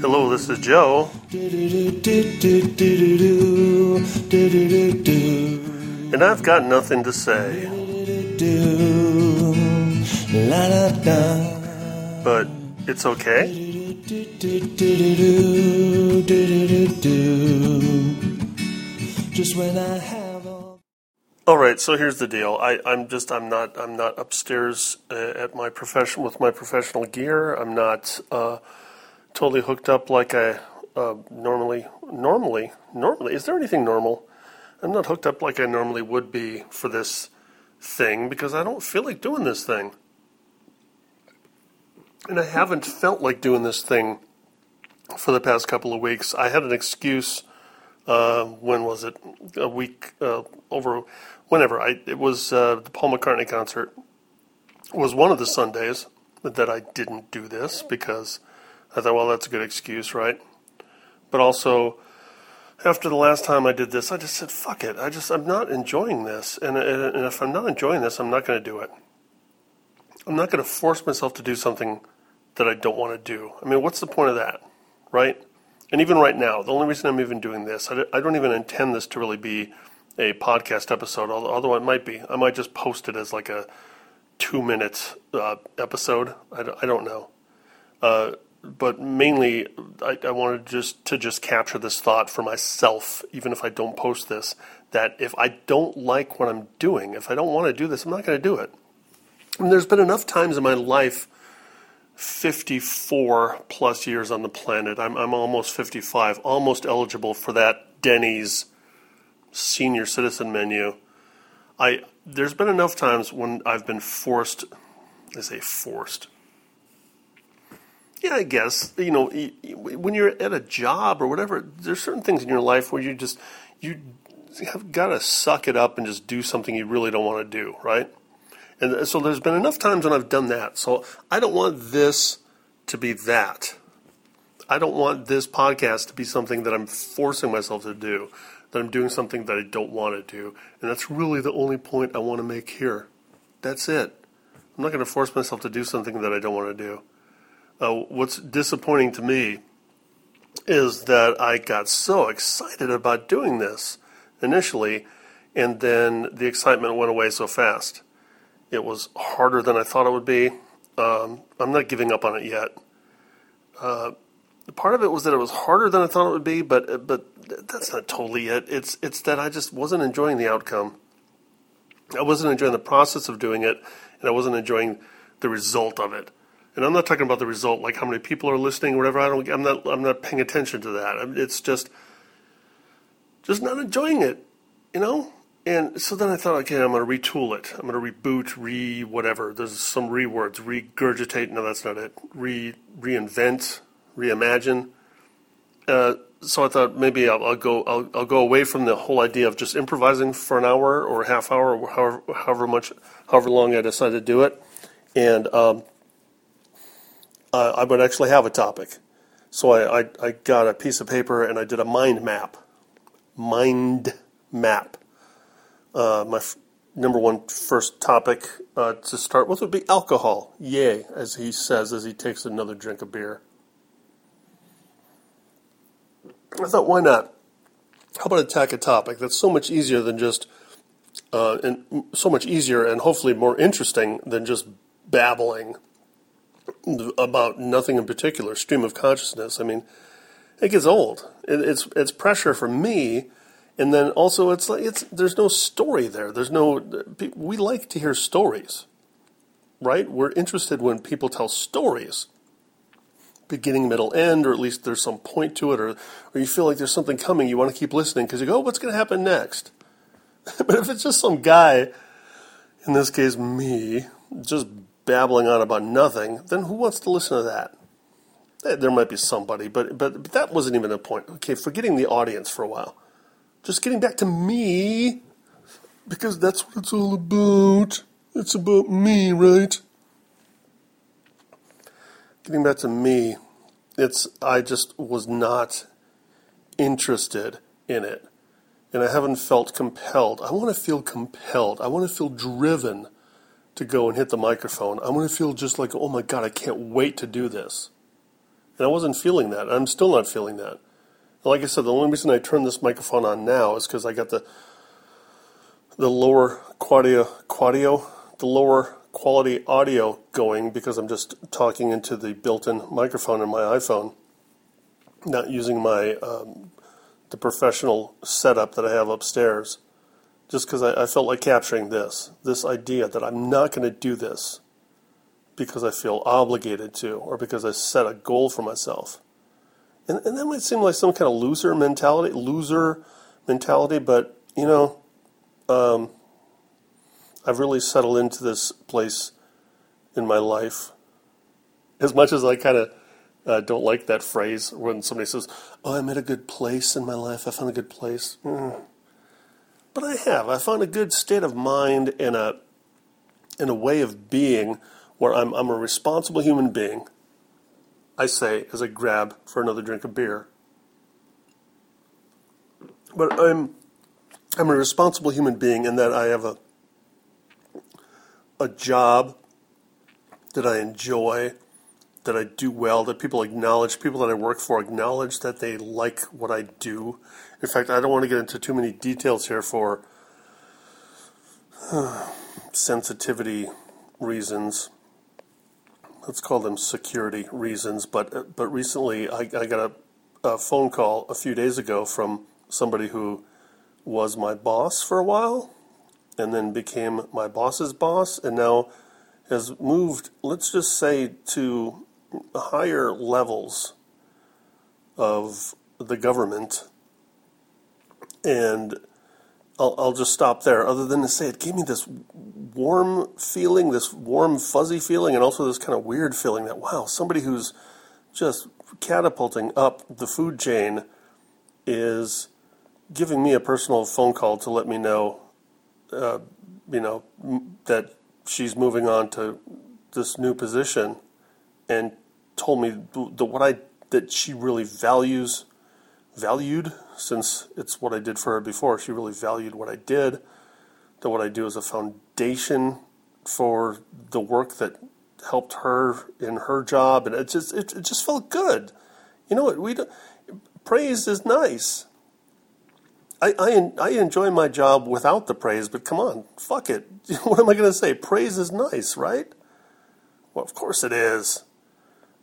Hello, this is Joe. And I've got nothing to say. But it's okay. Just when I have. All right, so here's the deal. I, I'm just I'm not I'm not upstairs uh, at my profession with my professional gear. I'm not uh, totally hooked up like I uh, normally normally normally. Is there anything normal? I'm not hooked up like I normally would be for this thing because I don't feel like doing this thing, and I haven't felt like doing this thing for the past couple of weeks. I had an excuse. Uh, when was it? A week uh, over, whenever. I it was uh, the Paul McCartney concert was one of the Sundays that I didn't do this because I thought, well, that's a good excuse, right? But also, after the last time I did this, I just said, fuck it. I just I'm not enjoying this, and and, and if I'm not enjoying this, I'm not going to do it. I'm not going to force myself to do something that I don't want to do. I mean, what's the point of that, right? And even right now, the only reason I'm even doing this, I don't- I don't even intend this to really be a podcast episode, although, it might be. I might just post it as like a two minute uh, episode. I don't know. Uh, but mainly, I, I wanted just to just capture this thought for myself, even if I don't post this, that if I don't like what I'm doing, if I don't want to do this, I'm not going to do it. And there's been enough times in my life 54 plus years on the planet. I'm, I'm almost 55, almost eligible for that Denny's senior citizen menu. I there's been enough times when I've been forced. I say forced. Yeah, I guess you know when you're at a job or whatever. There's certain things in your life where you just you have got to suck it up and just do something you really don't want to do, right? And uh, so there's been enough times when I've done that. So I don't want this to be that. I don't want this podcast to be something that I'm forcing myself to do, that I'm doing something that I don't want to do. And that's really the only point I want to make here. That's it. I'm not going to force myself to do something that I don't want to do. Uh, what's disappointing to me is that I got so excited about doing this initially, and then the excitement went away so fast. It was harder than I thought it would be. Um, I'm not giving up on it yet. Uh, part of it was that it was harder than I thought it would be, but uh, but that's not totally it. It's it's that I just wasn't enjoying the outcome. I wasn't enjoying the process of doing it, and I wasn't enjoying the result of it. And I'm not talking about the result, like how many people are listening, or whatever. I don't. I'm not. I'm not paying attention to that. It's just, just not enjoying it, you know. And so then I thought, okay, I'm going to retool it. I'm going to reboot, re whatever. There's some re words. Regurgitate. No, that's not it. Re reinvent, reimagine. Uh, so I thought maybe I'll, I'll go. I'll, I'll go away from the whole idea of just improvising for an hour or half hour, or however, however much, however long I decide to do it, and um, uh, I would actually have a topic. So I, I, I got a piece of paper and I did a mind map. Mind map. Uh, my f- number one first topic uh, to start with would be alcohol. Yay, as he says as he takes another drink of beer. I thought, why not? How about attack a topic that's so much easier than just, uh, and so much easier and hopefully more interesting than just babbling about nothing in particular, stream of consciousness. I mean, it gets old. It, it's it's pressure for me, and then also it's like it's there's no story there. There's no we like to hear stories, right? We're interested when people tell stories, beginning, middle, end, or at least there's some point to it, or or you feel like there's something coming. You want to keep listening because you go, oh, what's going to happen next? but if it's just some guy, in this case me, just babbling on about nothing, then who wants to listen to that? There might be somebody, but, but but that wasn't even the point. Okay, forgetting the audience for a while, just getting back to me, because that's what it's all about. It's about me, right? Getting back to me, it's I just was not interested in it, and I haven't felt compelled. I want to feel compelled. I want to feel driven to go and hit the microphone, I want to feel just like, oh my God, I can't wait to do this. And I wasn't feeling that. I'm still not feeling that. Like I said, the only reason I turned this microphone on now is because I got the the lower quadio, quadio, the lower quality audio going because I'm just talking into the built-in microphone in my iPhone, not using my um, the professional setup that I have upstairs. Just because I, I felt like capturing this, this idea that I'm not going to do this because I feel obligated to, or because I set a goal for myself. And, and that might seem like some kind of loser mentality, loser mentality, but you know, um, I've really settled into this place in my life. As much as I kind of uh, don't like that phrase when somebody says, "Oh, I'm at a good place in my life. I found a good place." Mm. But I have. I found a good state of mind and a in a way of being where I'm I'm a responsible human being. I say as I grab for another drink of beer. But I'm I'm a responsible human being in that I have a a job that I enjoy, that I do well, that people acknowledge, people that I work for acknowledge that they like what I do. In fact, I don't want to get into too many details here for uh, sensitivity reasons. Let's call them security reasons. But but recently, I, I got a, a phone call a few days ago from somebody who was my boss for a while and then became my boss's boss and now has moved, let's just say, to higher levels of the government. And I'll, I'll just stop there, other than to say it gave me this warm feeling, this warm, fuzzy feeling, and also this kind of weird feeling that, wow, somebody who's just catapulting up the food chain is giving me a personal phone call to let me know, uh, you know, m- that she's moving on to this new position, and told me that what I that she really values, valued since it's what I did for her before. She really valued what I did. That what I do is a foundation for the work that helped her in her job, and it just it, it just felt good. You know what we do, praise is nice I, I, I enjoy my job without the praise, but come on, fuck it. what am I going to say? Praise is nice, right? Well, of course it is.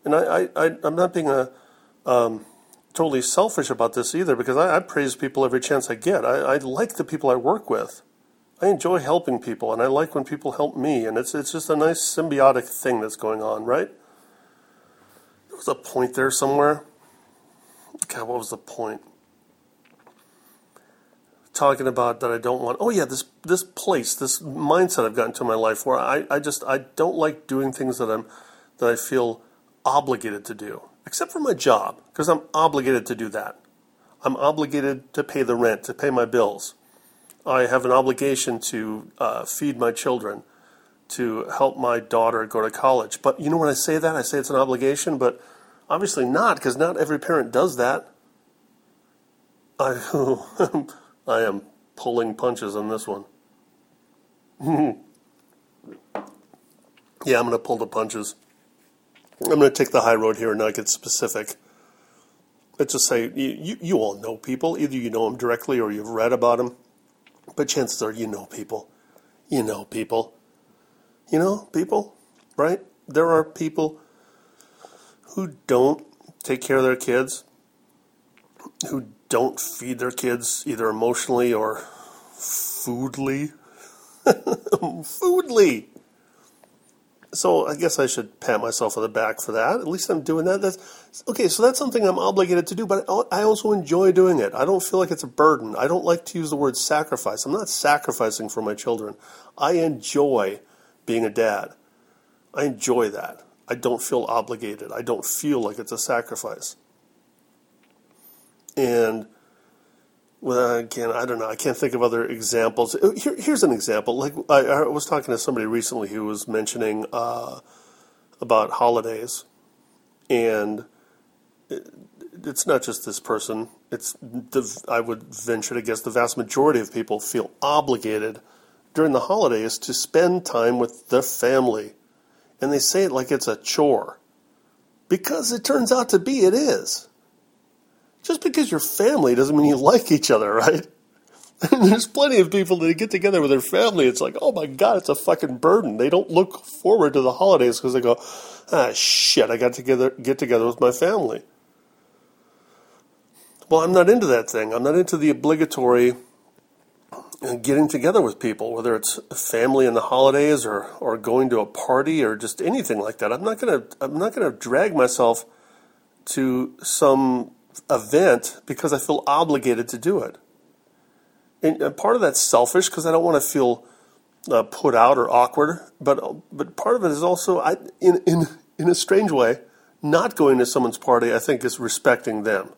And I, I, I, am not being a, um, totally selfish about this either because I, I praise people every chance I get. I, I like the people I work with. I enjoy helping people, and I like when people help me, and it's, it's just a nice symbiotic thing that's going on, right? There was a point there somewhere. God, what was the point? Talking about that I don't want. Oh yeah, this this place, this mindset I've gotten to my life where I, I just I don't like doing things that I'm that I feel obligated to do, except for my job because I'm obligated to do that. I'm obligated to pay the rent, to pay my bills. I have an obligation to uh, feed my children, to help my daughter go to college. But you know when I say that, I say it's an obligation, but obviously not because not every parent does that. I I am pulling punches on this one. yeah, I'm going to pull the punches. I'm going to take the high road here and not get specific. Let's just say you, you, you all know people. Either you know them directly or you've read about them. But chances are you know people. You know people. You know people, right? There are people who don't take care of their kids, who don't feed their kids either emotionally or foodly. foodly. So I guess I should pat myself on the back for that. At least I'm doing that. That's okay. So that's something I'm obligated to do, but I also enjoy doing it. I don't feel like it's a burden. I don't like to use the word sacrifice. I'm not sacrificing for my children. I enjoy being a dad. I enjoy that. I don't feel obligated. I don't feel like it's a sacrifice. And well, again, I don't know. I can't think of other examples. Uh, here, here's an example. Like I, I, was talking to somebody recently who was mentioning uh, about holidays, and it, it's not just this person. It's the I would venture to guess the vast majority of people feel obligated during the holidays to spend time with the family. And they say it like it's a chore. Because it turns out to be, it is. Just because you're family doesn't mean you like each other, right? And there's plenty of people that get together with their family. It's like, oh my God, it's a fucking burden. They don't look forward to the holidays because they go, ah, shit, I got to together, get together with my family. Well, I'm not into that thing. I'm not into the obligatory getting together with people, whether it's family in the holidays or, or going to a party or just anything like that. I'm not gonna I'm not gonna drag myself to some event because I feel obligated to do it. And, and part of that's selfish because I don't want to feel uh, put out or awkward. But but part of it is also I in in in a strange way, not going to someone's party I think is respecting them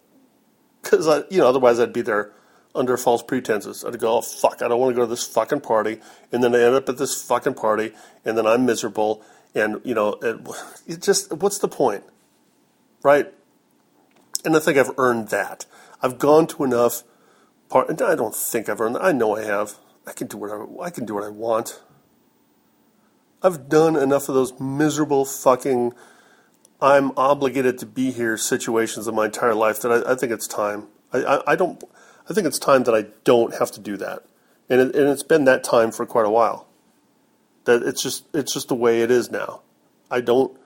because I you know otherwise I'd be there under false pretenses. I'd go, oh, fuck, I don't want to go to this fucking party. And then I end up at this fucking party, and then I'm miserable. And, you know, it, it just, what's the point? Right? And I think I've earned that. I've gone to enough part, and I don't think I've earned that. I know I have. I can do whatever, I can do what I want. I've done enough of those miserable fucking, I'm obligated to be here situations in my entire life that I, I think it's time. I, I, I don't, I think it's time that I don't have to do that, and it, and it's been that time for quite a while. That it's just it's just the way it is now. I don't.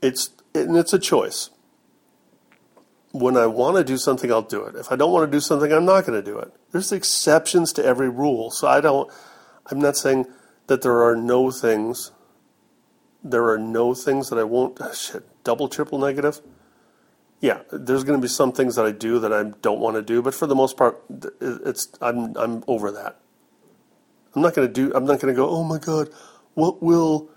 It's and it's a choice. When I want to do something, I'll do it. If I don't want to do something, I'm not going to do it. There's exceptions to every rule, so I don't. I'm not saying that there are no things. There are no things that I won't. Shit, double, triple negative yeah, there's going to be some things that I do that I don't want to do, but for the most part, it's I'm I'm over that. I'm not going to do. I'm not going to go. Oh my God, what will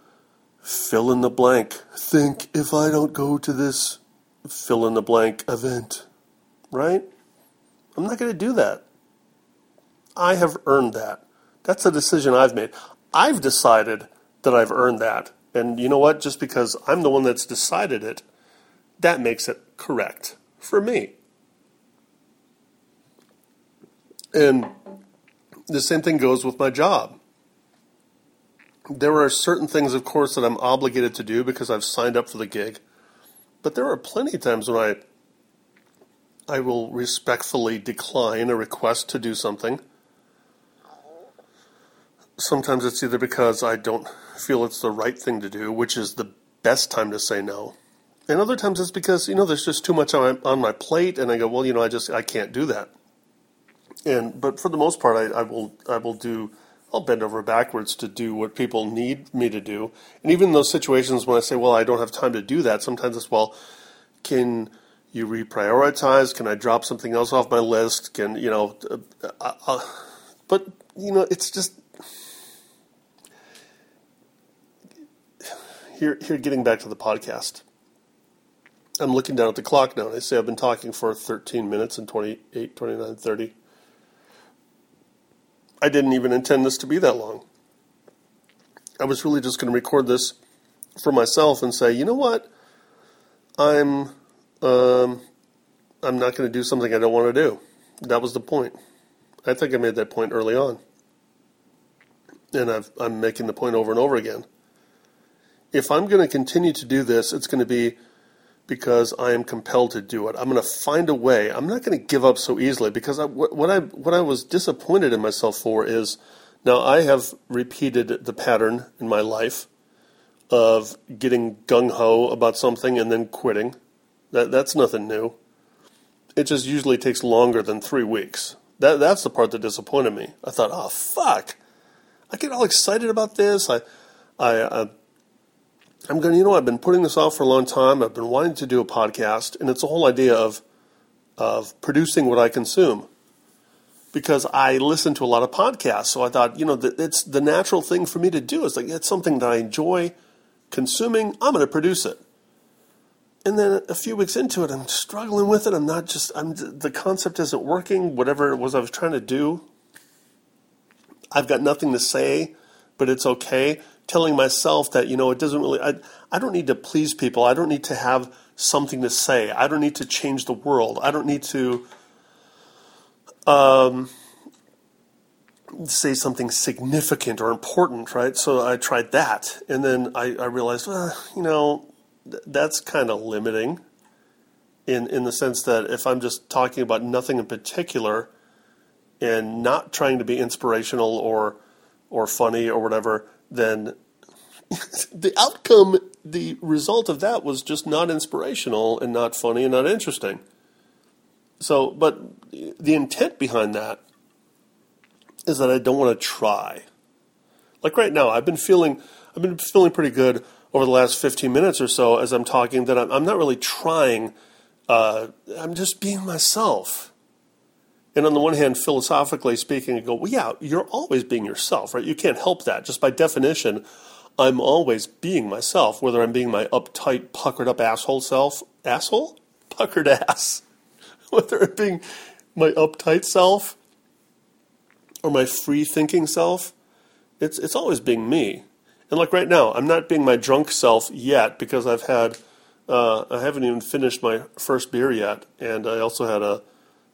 fill in the blank think if I don't go to this fill in the blank event? Right? I'm not going to do that. I have earned that. That's a decision I've made. I've decided that I've earned that. And you know what? Just because I'm the one that's decided it that makes it correct for me. And the same thing goes with my job. There are certain things, of course, that I'm obligated to do because I've signed up for the gig. But there are plenty of times when I I will respectfully decline a request to do something. Sometimes it's either because I don't feel it's the right thing to do, which is the best time to say no and other times it's because you know there's just too much on my, on my plate, and I go, well, you know, I just I can't do that. And but for the most part, I, I will I will do. I'll bend over backwards to do what people need me to do. And even those situations when I say, well, I don't have time to do that, sometimes it's, well, can you reprioritize? Can I drop something else off my list? Can, you know, uh, uh, uh but, you know, it's just, here, here, getting back to the podcast. I'm looking down at the clock now and I say I've been talking for 13 minutes and 28, 29, 30. I didn't even intend this to be that long. I was really just going to record this for myself and say, you know what? I'm um, I'm not going to do something I don't want to do. That was the point. I think I made that point early on. And i am making the point over and over again. If I'm going to continue to do this, it's going to be because I am compelled to do it. I'm going to find a way. I'm not going to give up so easily because I, what I what I was disappointed in myself for is now I have repeated the pattern in my life of getting gung ho about something and then quitting. That that's nothing new. It just usually takes longer than three weeks. That that's the part that disappointed me. I thought, oh fuck, I get all excited about this. I I. I I'm going, you know, I've been putting this off for a long time. I've been wanting to do a podcast, and it's a whole idea of of producing what I consume. Because I listen to a lot of podcasts, so I thought, you know, it's the natural thing for me to do. It's like it's something that I enjoy consuming. I'm going to produce it. And then a few weeks into it, I'm struggling with it. I'm not just. I'm the concept isn't working. Whatever it was I was trying to do, I've got nothing to say, but it's okay telling myself that you know it doesn't really I, I don't need to please people i don't need to have something to say i don't need to change the world i don't need to um, say something significant or important, right? So I tried that, and then I, I realized, well, you know, th- that's kind of limiting. In in the sense that if I'm just talking about nothing in particular, and not trying to be inspirational or or funny or whatever, then the outcome, the result of that was just not inspirational and not funny and not interesting. So, but the intent behind that is that I don't want to try. Like right now, I've been feeling, I've been feeling pretty good over the last 15 minutes or so as I'm talking that I'm, I'm not really trying. Uh, I'm just being myself. And on the one hand, philosophically speaking, I go, well, yeah, you're always being yourself, right? You can't help that. Just by definition, I'm always being myself, whether I'm being my uptight, puckered up asshole self, asshole? Puckered ass. whether I'm being my uptight self or my free thinking self, it's, it's always being me. And like right now, I'm not being my drunk self yet because I've had, uh, I haven't even finished my first beer yet. And I also had a,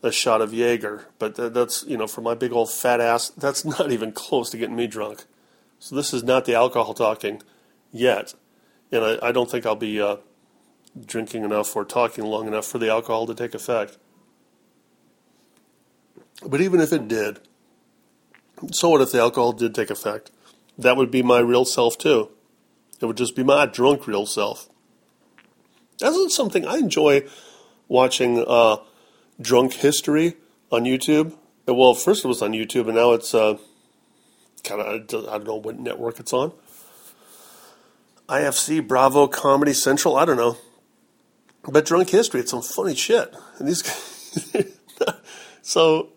a shot of Jaeger. But that's, you know, for my big old fat ass, that's not even close to getting me drunk. So this is not the alcohol talking yet. And I, I don't think I'll be uh, drinking enough or talking long enough for the alcohol to take effect. But even if it did, so what if the alcohol did take effect? That would be my real self too. It would just be my drunk real self. That's something I enjoy watching uh, drunk history on YouTube. Well, first it was on YouTube, and now it's uh, kind of I don't know what network it's on. IFC, Bravo, Comedy Central, I don't know. But drunk history, it's some funny shit. And these so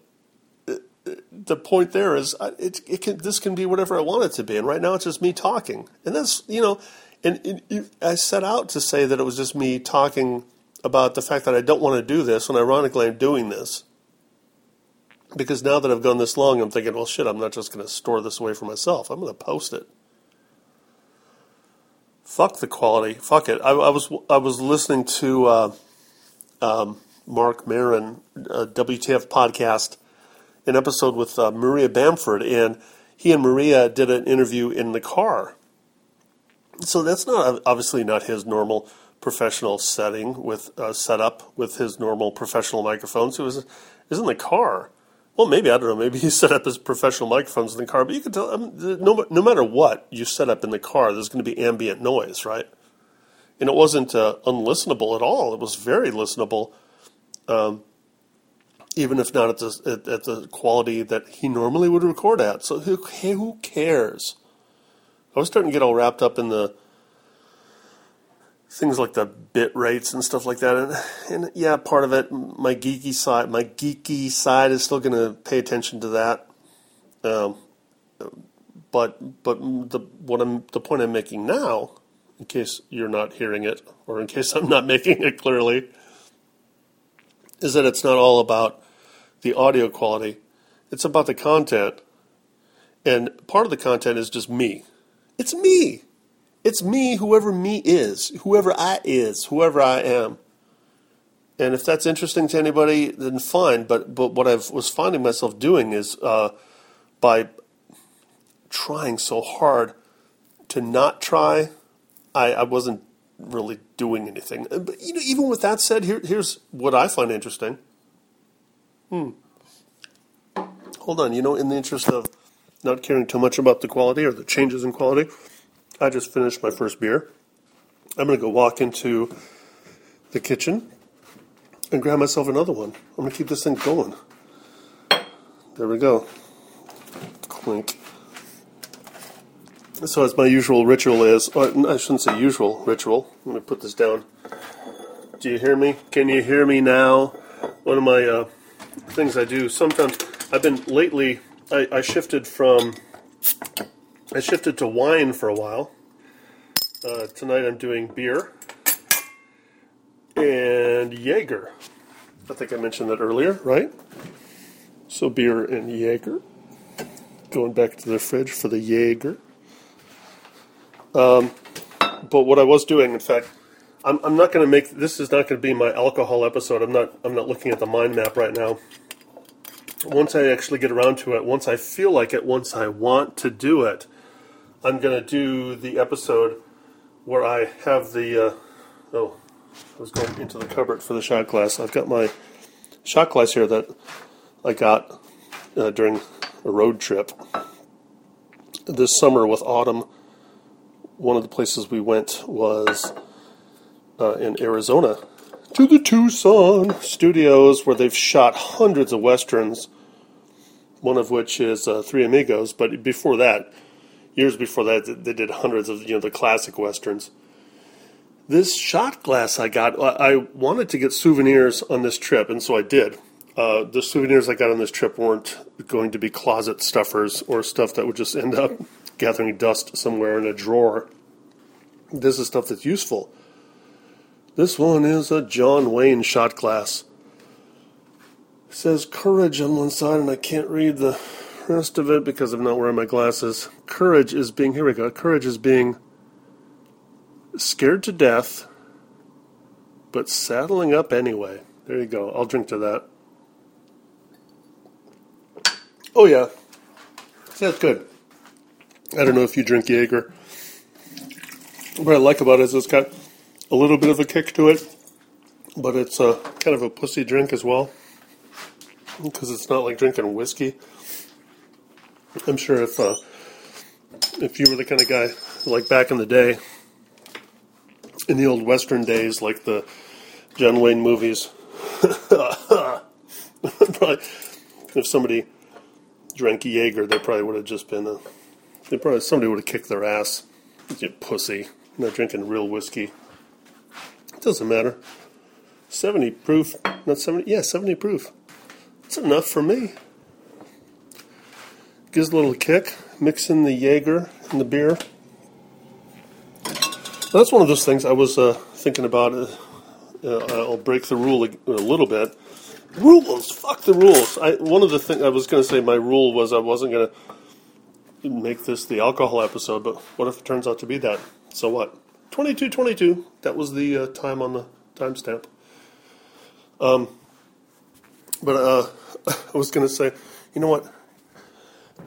the point there is it, it can, this can be whatever I want it to be. And right now it's just me talking. And that's, you know, and it, it, I set out to say that it was just me talking about the fact that I don't want to do this, and ironically I'm doing this. Because now that I've gone this long, I'm thinking, well, shit, I'm not just going to store this away for myself. I'm going to post it. Fuck the quality. Fuck it. I, I was I was listening to uh, um, Marc Maron uh, WTF podcast, an episode with uh, Maria Bamford, and he and Maria did an interview in the car. So that's not obviously not his normal professional setting with uh, setup with his normal professional microphones. It was is in the car. Well, maybe I don't know. Maybe he set up his professional microphones in the car, but you can tell. Mean, no, no matter what you set up in the car, there's going to be ambient noise, right? And it wasn't uh, unlistenable at all. It was very listenable, um, even if not at the at, at, the quality that he normally would record at. So who who cares? I was starting to get all wrapped up in the things like the bit rates and stuff like that. And, and yeah, part of it, my geeky side, my geeky side is still going to pay attention to that. Um, but but the what I'm the point I'm making now, in case you're not hearing it, or in case I'm not making it clearly, is that it's not all about the audio quality. It's about the content. And part of the content is just me. It's me. It's me, whoever me is, whoever I is, whoever I am. And if that's interesting to anybody, then fine. But but what I was finding myself doing is uh, by trying so hard to not try, I, I wasn't really doing anything. But you know, even with that said, here, here's what I find interesting. Hmm. Hold on. You know, in the interest of not caring too much about the quality or the changes in quality. I just finished my first beer. I'm going to go walk into the kitchen and grab myself another one. I'm going to keep this thing going. There we go. Clink. So, as my usual ritual is, I shouldn't say usual ritual. Let me put this down. Do you hear me? Can you hear me now? One of my uh, things I do sometimes, I've been lately, I, I shifted from I shifted to wine for a while. Uh, tonight I'm doing beer and Jaeger. I think I mentioned that earlier, right? So beer and Jaeger. Going back to the fridge for the Jaeger. Um, but what I was doing, in fact, I'm, I'm not going to make this is not going to be my alcohol episode. I'm not I'm not looking at the mind map right now. once I actually get around to it, once I feel like it, once I want to do it, I'm going to do the episode where I have the. Uh, oh, I was going into the cupboard for the shot glass. I've got my shot glass here that I got uh, during a road trip this summer with Autumn. One of the places we went was uh, in Arizona to the Tucson studios where they've shot hundreds of westerns. One of which is uh, Three Amigos, but before that, years before that, they did hundreds of you know the classic westerns. This shot glass I got, I wanted to get souvenirs on this trip, and so I did. Uh, the souvenirs I got on this trip weren't going to be closet stuffers or stuff that would just end up gathering dust somewhere in a drawer. This is stuff that's useful. This one is a John Wayne shot glass. It says courage on one side, and I can't read the rest of it because I'm not wearing my glasses. Courage is being, here we go, courage is being scared to death, but saddling up anyway. There you go. I'll drink to that. Oh, yeah. That's good. I don't know if you drink Jaeger. What I like about it is it's got a little bit of a kick to it, but it's a kind of a pussy drink as well because it's not like drinking whiskey. I'm sure if uh, if you were the kind of guy like back in the day, in the old Western days, like the John Wayne movies, probably, if somebody drank Jaeger, they probably would have just been a, they probably somebody would have kicked their ass. You pussy, not drinking real whiskey. It doesn't matter. Seventy proof, not seventy. Yeah, seventy proof. It's enough for me. Gives a little kick. Mix in the Jaeger and the beer. That's one of those things I was uh, thinking about. Uh, uh, I'll break the rule a, a, little bit. Rules, fuck the rules. I, one of the things I was going to say, my rule was I wasn't going to make this the alcohol episode, but what if it turns out to be that? So what? 22 22. That was the uh, time on the timestamp. Um, but uh, I was going to say, you know what?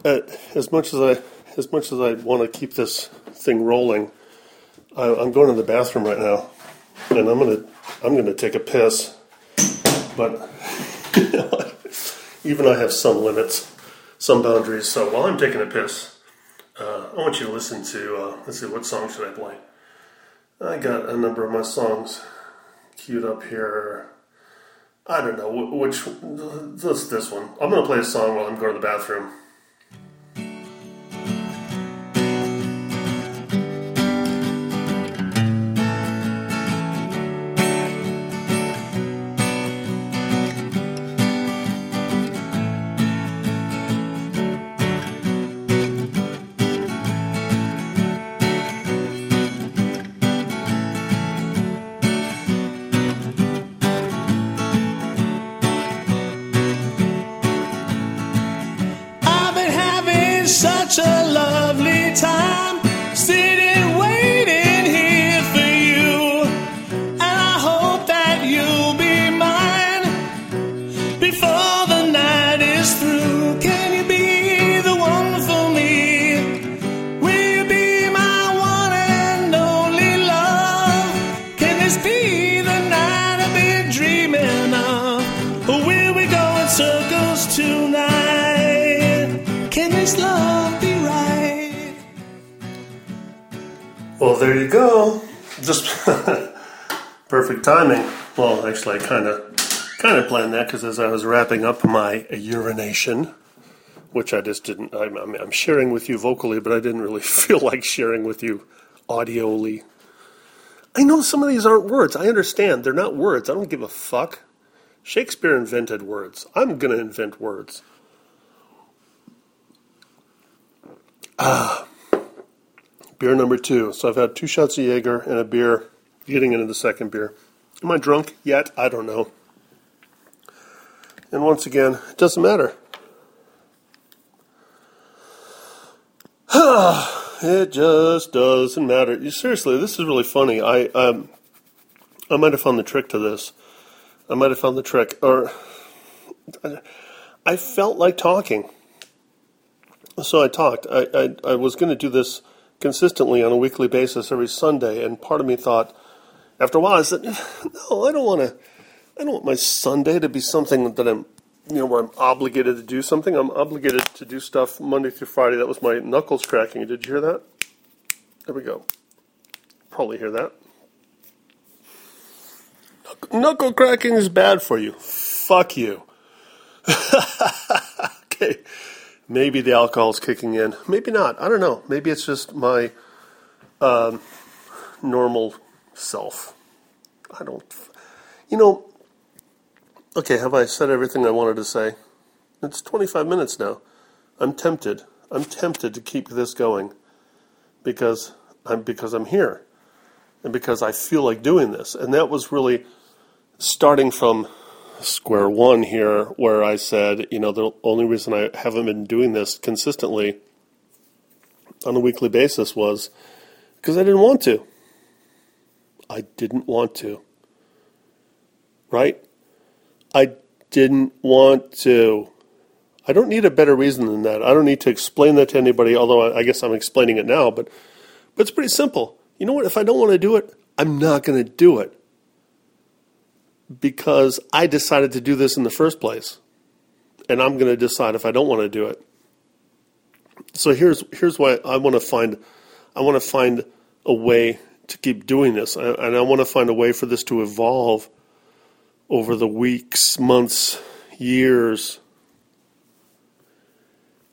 Uh, as much as I as much as I want to keep this thing rolling, I, I'm going to the bathroom right now, and I'm gonna I'm gonna take a piss. But even I have some limits, some boundaries. So while I'm taking a piss, uh, I want you to listen to. Uh, let's see, what song should I play? I got a number of my songs queued up here. I don't know which. This this one. I'm gonna play a song while I'm going to the bathroom. Well, there you go. Just perfect timing. Well, actually, I kind of kind of planned that because as I was wrapping up my urination, which I just didn't. I'm, I'm, sharing with you vocally, but I didn't really feel like sharing with you audioly. I know some of these aren't words. I understand they're not words. I don't give a fuck. Shakespeare invented words. I'm gonna invent words. Ah, beer number two. So I've had two shots of Jaeger and a beer, getting into the second beer. Am I drunk yet? I don't know. And once again, it doesn't matter. it just doesn't matter. Seriously, this is really funny. I um, I might have found the trick to this. I might have found the trick, or I felt like talking. So I talked. I, I, I was going to do this consistently on a weekly basis every Sunday, and part of me thought, after a while, I said, no, I don't want to. I don't want my Sunday to be something that I'm, you know, where I'm obligated to do something. I'm obligated to do stuff Monday through Friday. That was my knuckles cracking. Did you hear that? There we go. Probably hear that. Knuckle cracking is bad for you. Fuck you. okay. Maybe the alcohol's kicking in. Maybe not. I don't know. Maybe it's just my um, normal self. I don't. You know. Okay, have I said everything I wanted to say? It's 25 minutes now. I'm tempted. I'm tempted to keep this going because I'm because I'm here and because I feel like doing this. And that was really starting from square one here, where I said, you know, the only reason I haven't been doing this consistently on a weekly basis was because I didn't want to. I didn't want to. Right? I didn't want to. I don't need a better reason than that. I don't need to explain that to anybody, although I guess I'm explaining it now, but, but it's pretty simple. You know what? If I don't want to do it, I'm not going to do it because I decided to do this in the first place. And I'm going to decide if I don't want to do it. So here's here's why I want to find I want to find a way to keep doing this and I want to find a way for this to evolve over the weeks, months, years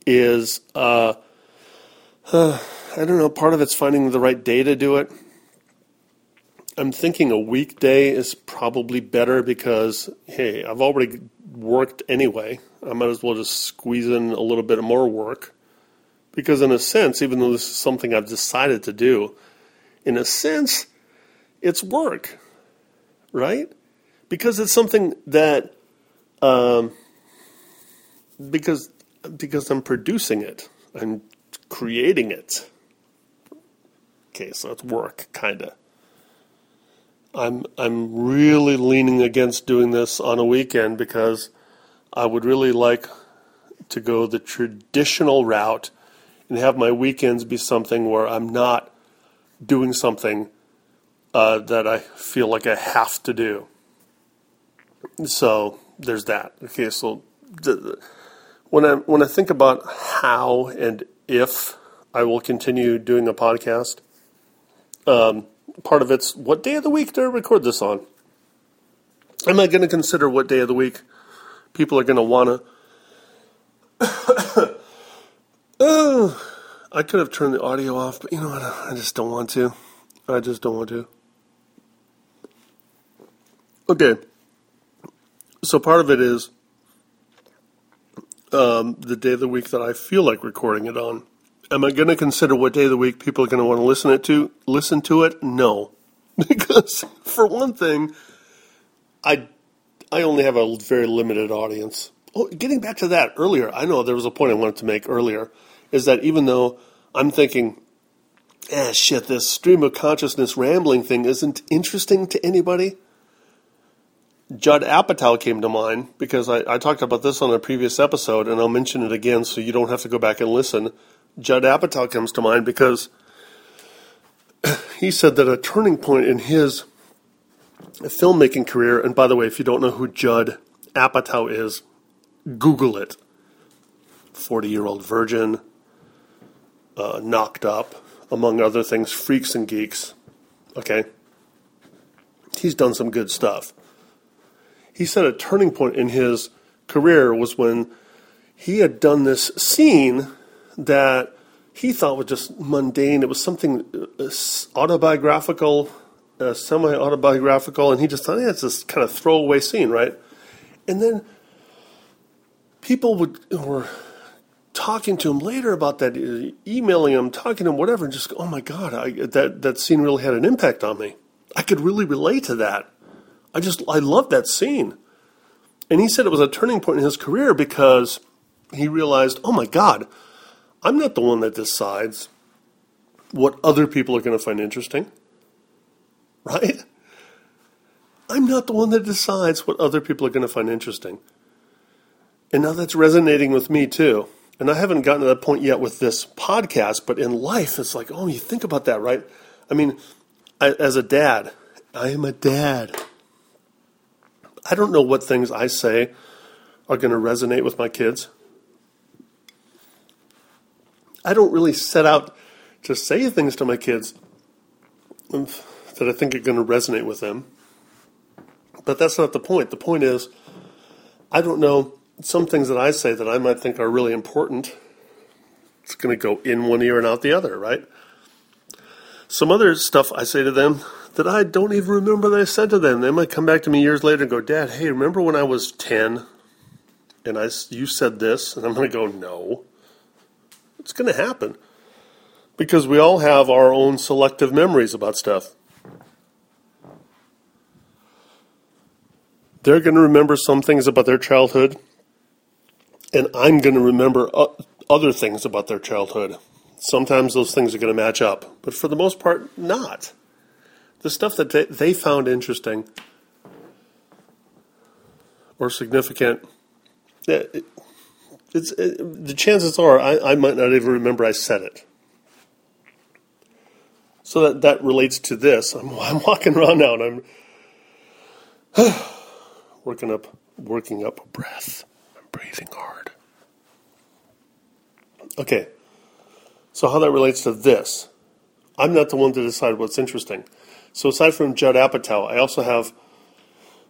is uh, uh I don't know, part of it's finding the right day to do it. I'm thinking a weekday is probably better because, hey, I've already worked anyway. I might as well just squeeze in a little bit more work. Because, in a sense, even though this is something I've decided to do, in a sense, it's work, right? Because it's something that, um, because because I'm producing it, I'm creating it. Okay, so it's work, kind of. I'm I'm really leaning against doing this on a weekend because I would really like to go the traditional route and have my weekends be something where I'm not doing something uh, that I feel like I have to do. So there's that. Okay, so the, when I when I think about how and if I will continue doing a podcast. Um, part of it's what day of the week do I record this on? Am I going to consider what day of the week people are going to want to? oh, I could have turned the audio off, but you know what? I just don't want to. I just don't want to. Okay. So part of it is um, the day of the week that I feel like recording it on. Am I going to consider what day of the week people are going to want to listen it to? Listen to it? No, because for one thing, I I only have a very limited audience. Oh, getting back to that earlier, I know there was a point I wanted to make earlier, is that even though I'm thinking, ah, shit, this stream of consciousness rambling thing isn't interesting to anybody. Judd Apatow came to mind because I, I talked about this on a previous episode, and I'll mention it again so you don't have to go back and listen. Judd Apatow comes to mind because he said that a turning point in his filmmaking career, and by the way, if you don't know who Judd Apatow is, Google it. 40 year old virgin, uh, knocked up, among other things, freaks and geeks. Okay? He's done some good stuff. He said a turning point in his career was when he had done this scene that he thought was just mundane. It was something uh, autobiographical, uh, semi autobiographical, and he just thought, yeah, it's this kind of throwaway scene, right? And then people would were talking to him later about that, uh, emailing him, talking to him, whatever, and just oh my god, I, that that scene really had an impact on me. I could really relate to that. I just I love that scene. And he said it was a turning point in his career because he realized, oh my god, I'm not the one that decides what other people are going to find interesting, right? I'm not the one that decides what other people are going to find interesting. And now that's resonating with me too. And I haven't gotten to that point yet with this podcast, but in life, it's like, oh, you think about that, right? I mean, I, as a dad, I am a dad. I don't know what things I say are going to resonate with my kids. I don't really set out to say things to my kids that I think are going to resonate with them. But that's not the point. The point is, I don't know some things that I say that I might think are really important. It's going to go in one ear and out the other, right? Some other stuff I say to them that I don't even remember that I said to them. They might come back to me years later and go, Dad, hey, remember when I was 10 and I, you said this? And I'm going to go, no. It's going to happen because we all have our own selective memories about stuff. They're going to remember some things about their childhood, and I'm going to remember other things about their childhood. Sometimes those things are going to match up, but for the most part, not. The stuff that they, found interesting or significant, it's, it, the chances are I, I might not even remember I said it. So that, that relates to this. I'm, I'm walking around now and I'm working up, working up a breath. I'm breathing hard. Okay, so how that relates to this. I'm not the one to decide what's interesting. So aside from Judd Apatow, I also have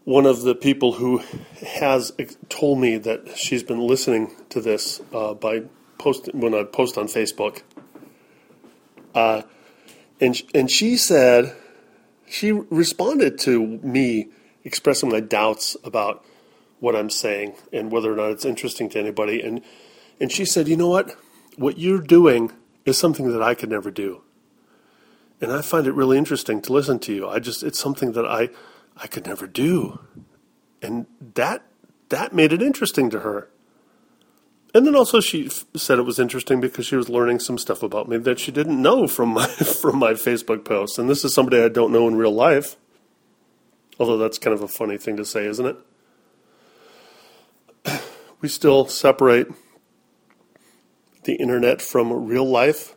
one of the people who has told me that she's been listening to this uh, by post when I post on Facebook. Uh, and and she said she responded to me expressing my doubts about what I'm saying and whether or not it's interesting to anybody and and she said, "You know what? What you're doing is something that I could never do." And I find it really interesting to listen to you. I just it's something that I I could never do. And that that made it interesting to her. And then also she f- said it was interesting because she was learning some stuff about me that she didn't know from my from my Facebook posts. And this is somebody I don't know in real life. Although that's kind of a funny thing to say, isn't it? We still separate the internet from real life.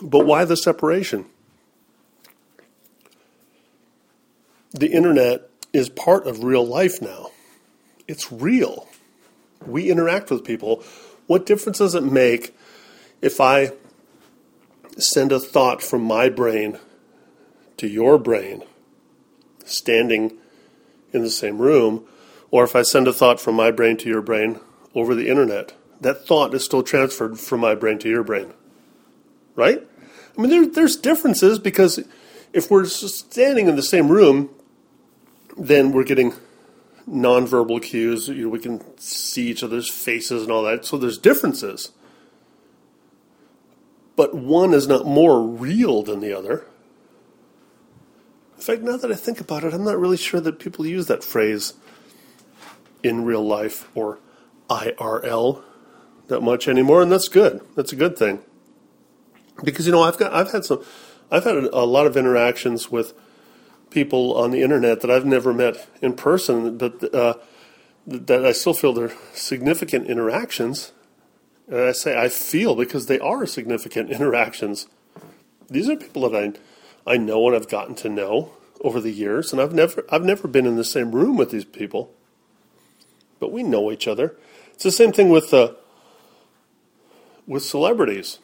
But why the separation? The internet is part of real life now it's real. We interact with people. What difference does it make if I send a thought from my brain to your brain, standing in the same room, or if I send a thought from my brain to your brain over the internet? That thought is still transferred from my brain to your brain. Right? I mean, there, there's differences because if we're standing in the same room, then we're getting nonverbal cues. You know, we can see each other's faces and all that. So there's differences. But one is not more real than the other. In fact, now that I think about it, I'm not really sure that people use that phrase in real life or IRL that much anymore, and that's good. That's a good thing. Because you know, I've got I've had some I've had a, a lot of interactions with people on the internet that I've never met in person, but uh, that I still feel they're significant interactions. And I say I feel because they are significant interactions. These are people that I I know and I've gotten to know over the years, and I've never I've never been in the same room with these people, but we know each other. It's the same thing with uh, with celebrities.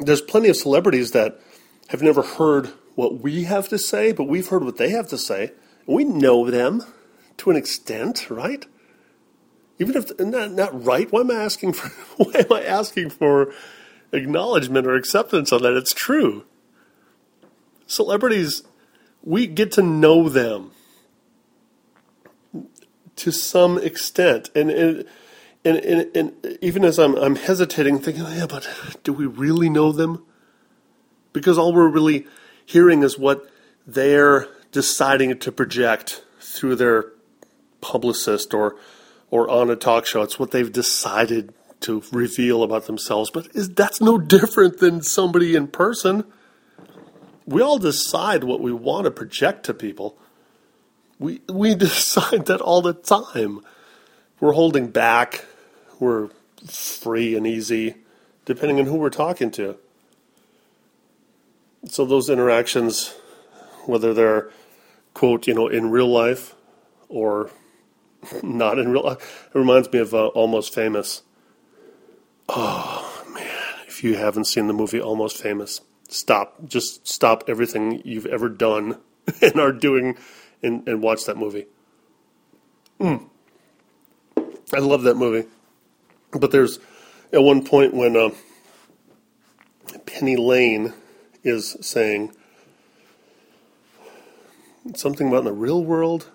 There's plenty of celebrities that have never heard what we have to say, but we've heard what they have to say. We know them to an extent, right? Even if not, not right, why am I asking for why am I asking for acknowledgement or acceptance on that? It's true. Celebrities, we get to know them to some extent, and and and, and, and even as I'm I'm hesitating, thinking, yeah, but do we really know them? Because all we're really hearing is what they're deciding to project through their publicist or or on a talk show. It's what they've decided to reveal about themselves. But is that's no different than somebody in person. We all decide what we want to project to people. We we decide that all the time. We're holding back. We're free and easy, depending on who we're talking to. So those interactions, whether they're quote you know in real life or not in real life, it reminds me of uh, Almost Famous. Oh man, if you haven't seen the movie Almost Famous, stop. Just stop everything you've ever done and are doing and, and watch that movie. Mm. I love that movie. But there's at one point when uh, Penny Lane is saying something about in the real world.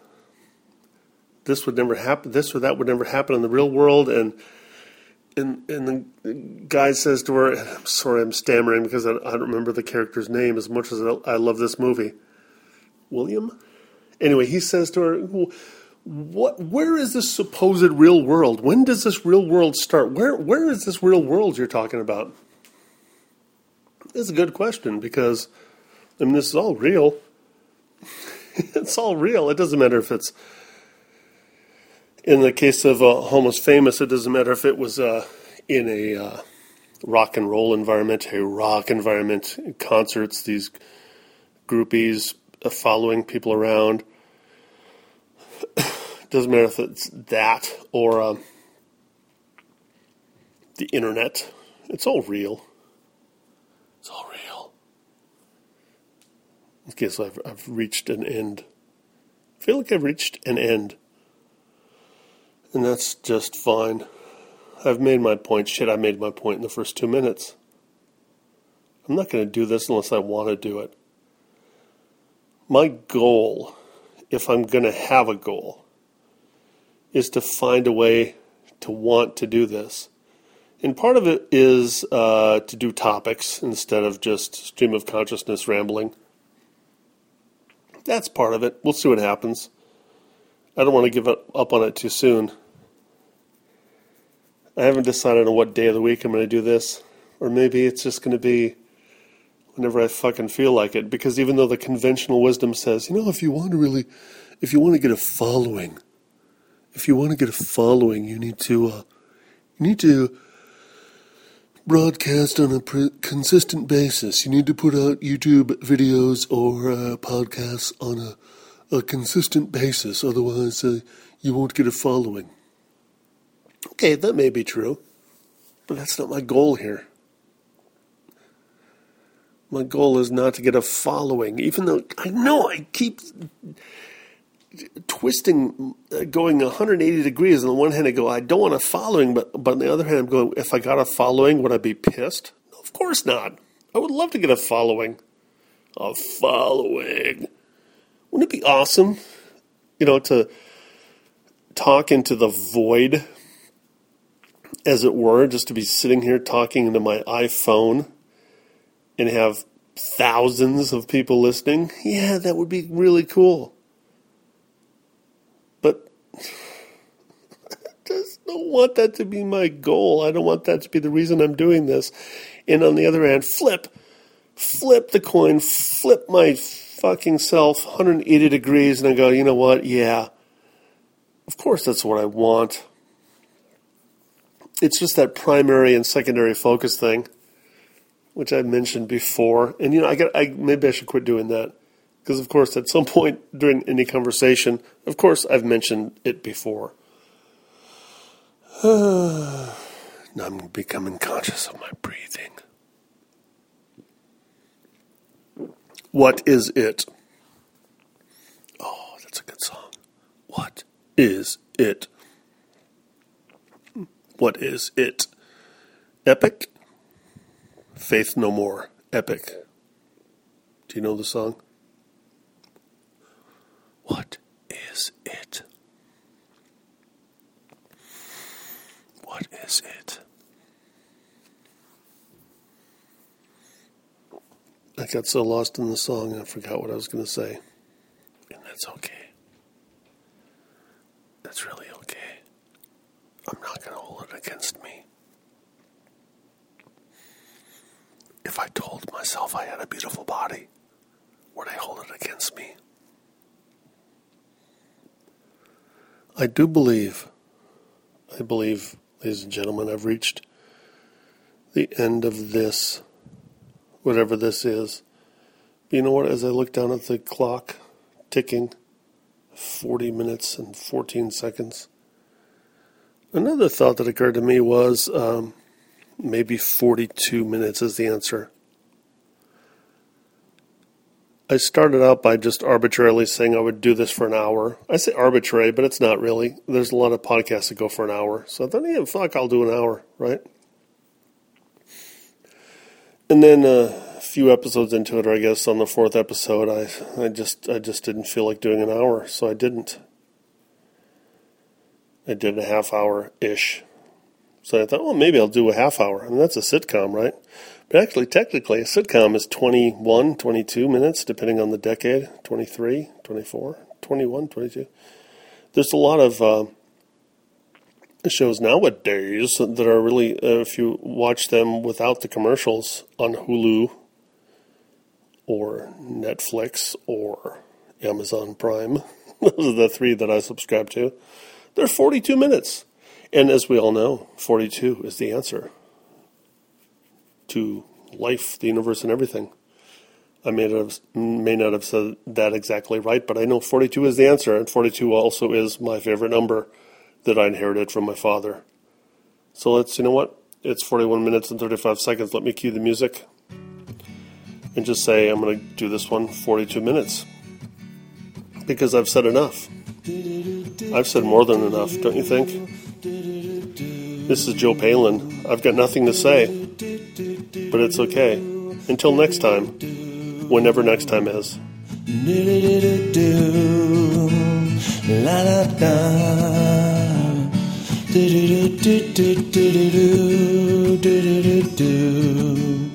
This would never happen. This or that would never happen in the real world, and and and the guy says to her, "I'm sorry, I'm stammering because I, I don't remember the character's name as much as I love this movie." William. Anyway, he says to her, "What? Where is this supposed real world? When does this real world start? Where? Where is this real world you're talking about?" It's a good question because, I mean, this is all real. it's all real. It doesn't matter if it's in the case of uh, Almost Famous. It doesn't matter if it was uh, in a uh, rock and roll environment, a rock environment, concerts, these groupies uh, following people around. doesn't matter if it's that or uh, the internet. It's all real. It's all real. Okay, so I've, I've reached an end. I feel like I've reached an end. And that's just fine. I've made my point. Shit, I made my point in the first two minutes. I'm not going to do this unless I want to do it. My goal, if I'm going to have a goal, is to find a way to want to do this. And part of it is uh, to do topics instead of just stream of consciousness rambling. That's part of it. We'll see what happens. I don't want to give up on it too soon. I haven't decided on what day of the week I'm going to do this. Or maybe it's just going to be whenever I fucking feel like it. Because even though the conventional wisdom says, you know, if you want to really, if you want to get a following, if you want to get a following, you need to, uh, you need to broadcast on a pre- consistent basis. You need to put out YouTube videos or uh, podcasts on a, a consistent basis, otherwise, uh, you won't get a following. Okay, that may be true, but that's not my goal here. My goal is not to get a following, even though I know I keep twisting, uh, going 180 degrees. On the one hand, I go, I don't want a following, but, but on the other hand, I'm going, if I got a following, would I be pissed? Of course not. I would love to get a following. A following. Wouldn't it be awesome, you know, to talk into the void, as it were, just to be sitting here talking into my iPhone and have thousands of people listening? Yeah, that would be really cool. just don't want that to be my goal. I don't want that to be the reason I'm doing this. And on the other hand, flip, flip the coin, flip my fucking self 180 degrees, and I go, you know what? Yeah, of course that's what I want. It's just that primary and secondary focus thing, which I mentioned before. And you know, I got, I maybe I should quit doing that because, of course, at some point during any conversation, of course, I've mentioned it before. now I'm becoming conscious of my breathing. What is it? Oh, that's a good song. What is it? What is it? Epic? Faith No More. Epic. Do you know the song? What is it? What is it? I got so lost in the song and I forgot what I was going to say. And that's okay. That's really okay. I'm not going to hold it against me. If I told myself I had a beautiful body, would I hold it against me? I do believe, I believe, ladies and gentlemen, I've reached the end of this, whatever this is. But you know what? As I look down at the clock ticking, 40 minutes and 14 seconds, another thought that occurred to me was um, maybe 42 minutes is the answer. I started out by just arbitrarily saying I would do this for an hour. I say arbitrary, but it's not really. There's a lot of podcasts that go for an hour. So I thought, yeah, fuck, I'll do an hour, right? And then uh, a few episodes into it, or I guess on the fourth episode, I, I just I just didn't feel like doing an hour, so I didn't. I did a half hour ish. So I thought, well, maybe I'll do a half hour. I mean, that's a sitcom, right? But actually, technically, a sitcom is 21, 22 minutes, depending on the decade 23, 24, 21, 22. There's a lot of uh, shows nowadays that are really, uh, if you watch them without the commercials on Hulu or Netflix or Amazon Prime, those are the three that I subscribe to, they're 42 minutes. And as we all know, 42 is the answer to life, the universe, and everything. I may not, have, may not have said that exactly right, but I know 42 is the answer, and 42 also is my favorite number that I inherited from my father. So let's, you know what? It's 41 minutes and 35 seconds. Let me cue the music and just say I'm going to do this one 42 minutes because I've said enough. I've said more than enough, don't you think? This is Joe Palin. I've got nothing to say, but it's okay. Until next time, whenever next time is. do do do do do do do do do